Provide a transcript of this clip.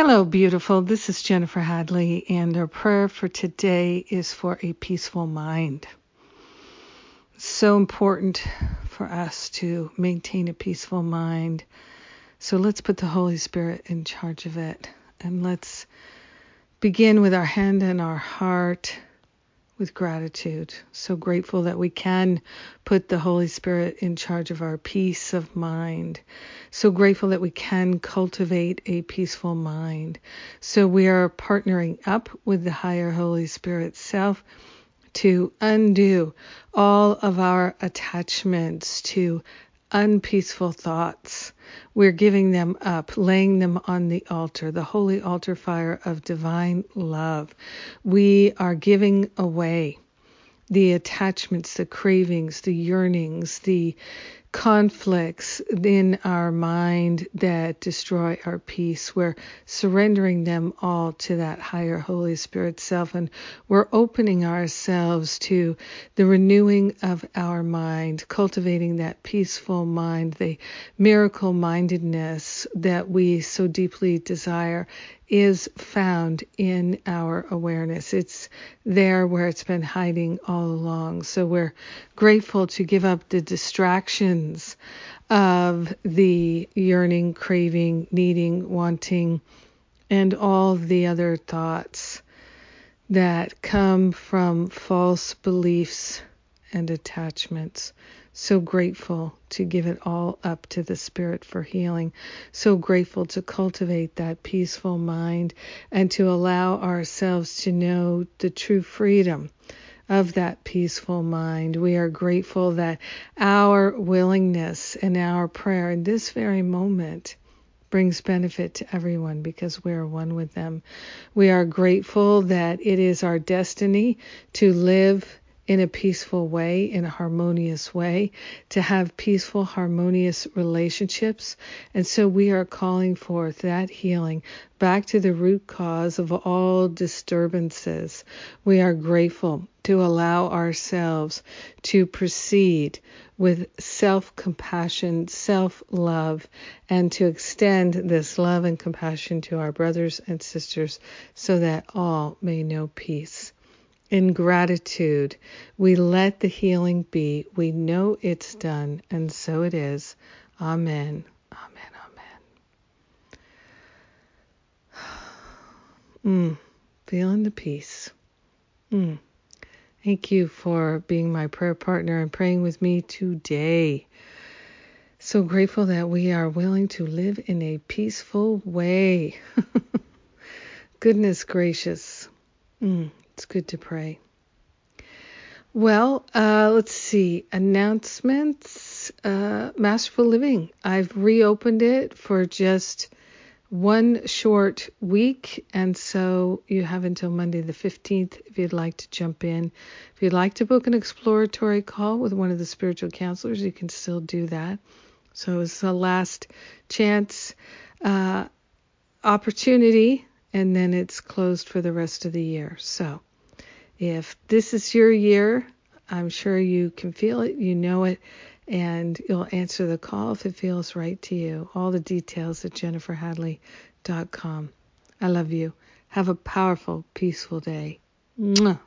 Hello, beautiful. This is Jennifer Hadley, and our prayer for today is for a peaceful mind. so important for us to maintain a peaceful mind. So let's put the Holy Spirit in charge of it, and let's begin with our hand and our heart with gratitude. So grateful that we can put the Holy Spirit in charge of our peace of mind. So grateful that we can cultivate a peaceful mind. So we are partnering up with the higher Holy Spirit self to undo all of our attachments to unpeaceful thoughts. We're giving them up, laying them on the altar, the holy altar fire of divine love. We are giving away the attachments, the cravings, the yearnings, the conflicts in our mind that destroy our peace. We're surrendering them all to that higher Holy Spirit self, and we're opening ourselves to the renewing of our mind, cultivating that peaceful mind, the miracle mindedness that we so deeply desire is found in our awareness. It's there where it's been hiding all along. So we're grateful to give up the distractions of the yearning, craving, needing, wanting, and all the other thoughts that come from false beliefs and attachments. So grateful to give it all up to the Spirit for healing. So grateful to cultivate that peaceful mind and to allow ourselves to know the true freedom of that peaceful mind. We are grateful that our willingness and our prayer in this very moment brings benefit to everyone because we are one with them. We are grateful that it is our destiny to live in a peaceful way, in a harmonious way, to have peaceful, harmonious relationships. And so we are calling forth that healing back to the root cause of all disturbances. We are grateful to allow ourselves to proceed with self compassion, self love, and to extend this love and compassion to our brothers and sisters so that all may know peace in gratitude, we let the healing be. We know it's done, and so it is. Amen. Amen. Amen. Mm, feeling the peace. Mm. Thank you for being my prayer partner and praying with me today. So grateful that we are willing to live in a peaceful way. Goodness gracious. Mm. It's good to pray. Well, uh, let's see. Announcements. Uh, Masterful Living. I've reopened it for just one short week, and so you have until Monday the 15th if you'd like to jump in. If you'd like to book an exploratory call with one of the spiritual counselors, you can still do that. So it's the last chance uh, opportunity, and then it's closed for the rest of the year. So if this is your year, I'm sure you can feel it, you know it, and you'll answer the call if it feels right to you. All the details at jenniferhadley.com. I love you. Have a powerful, peaceful day. Mwah.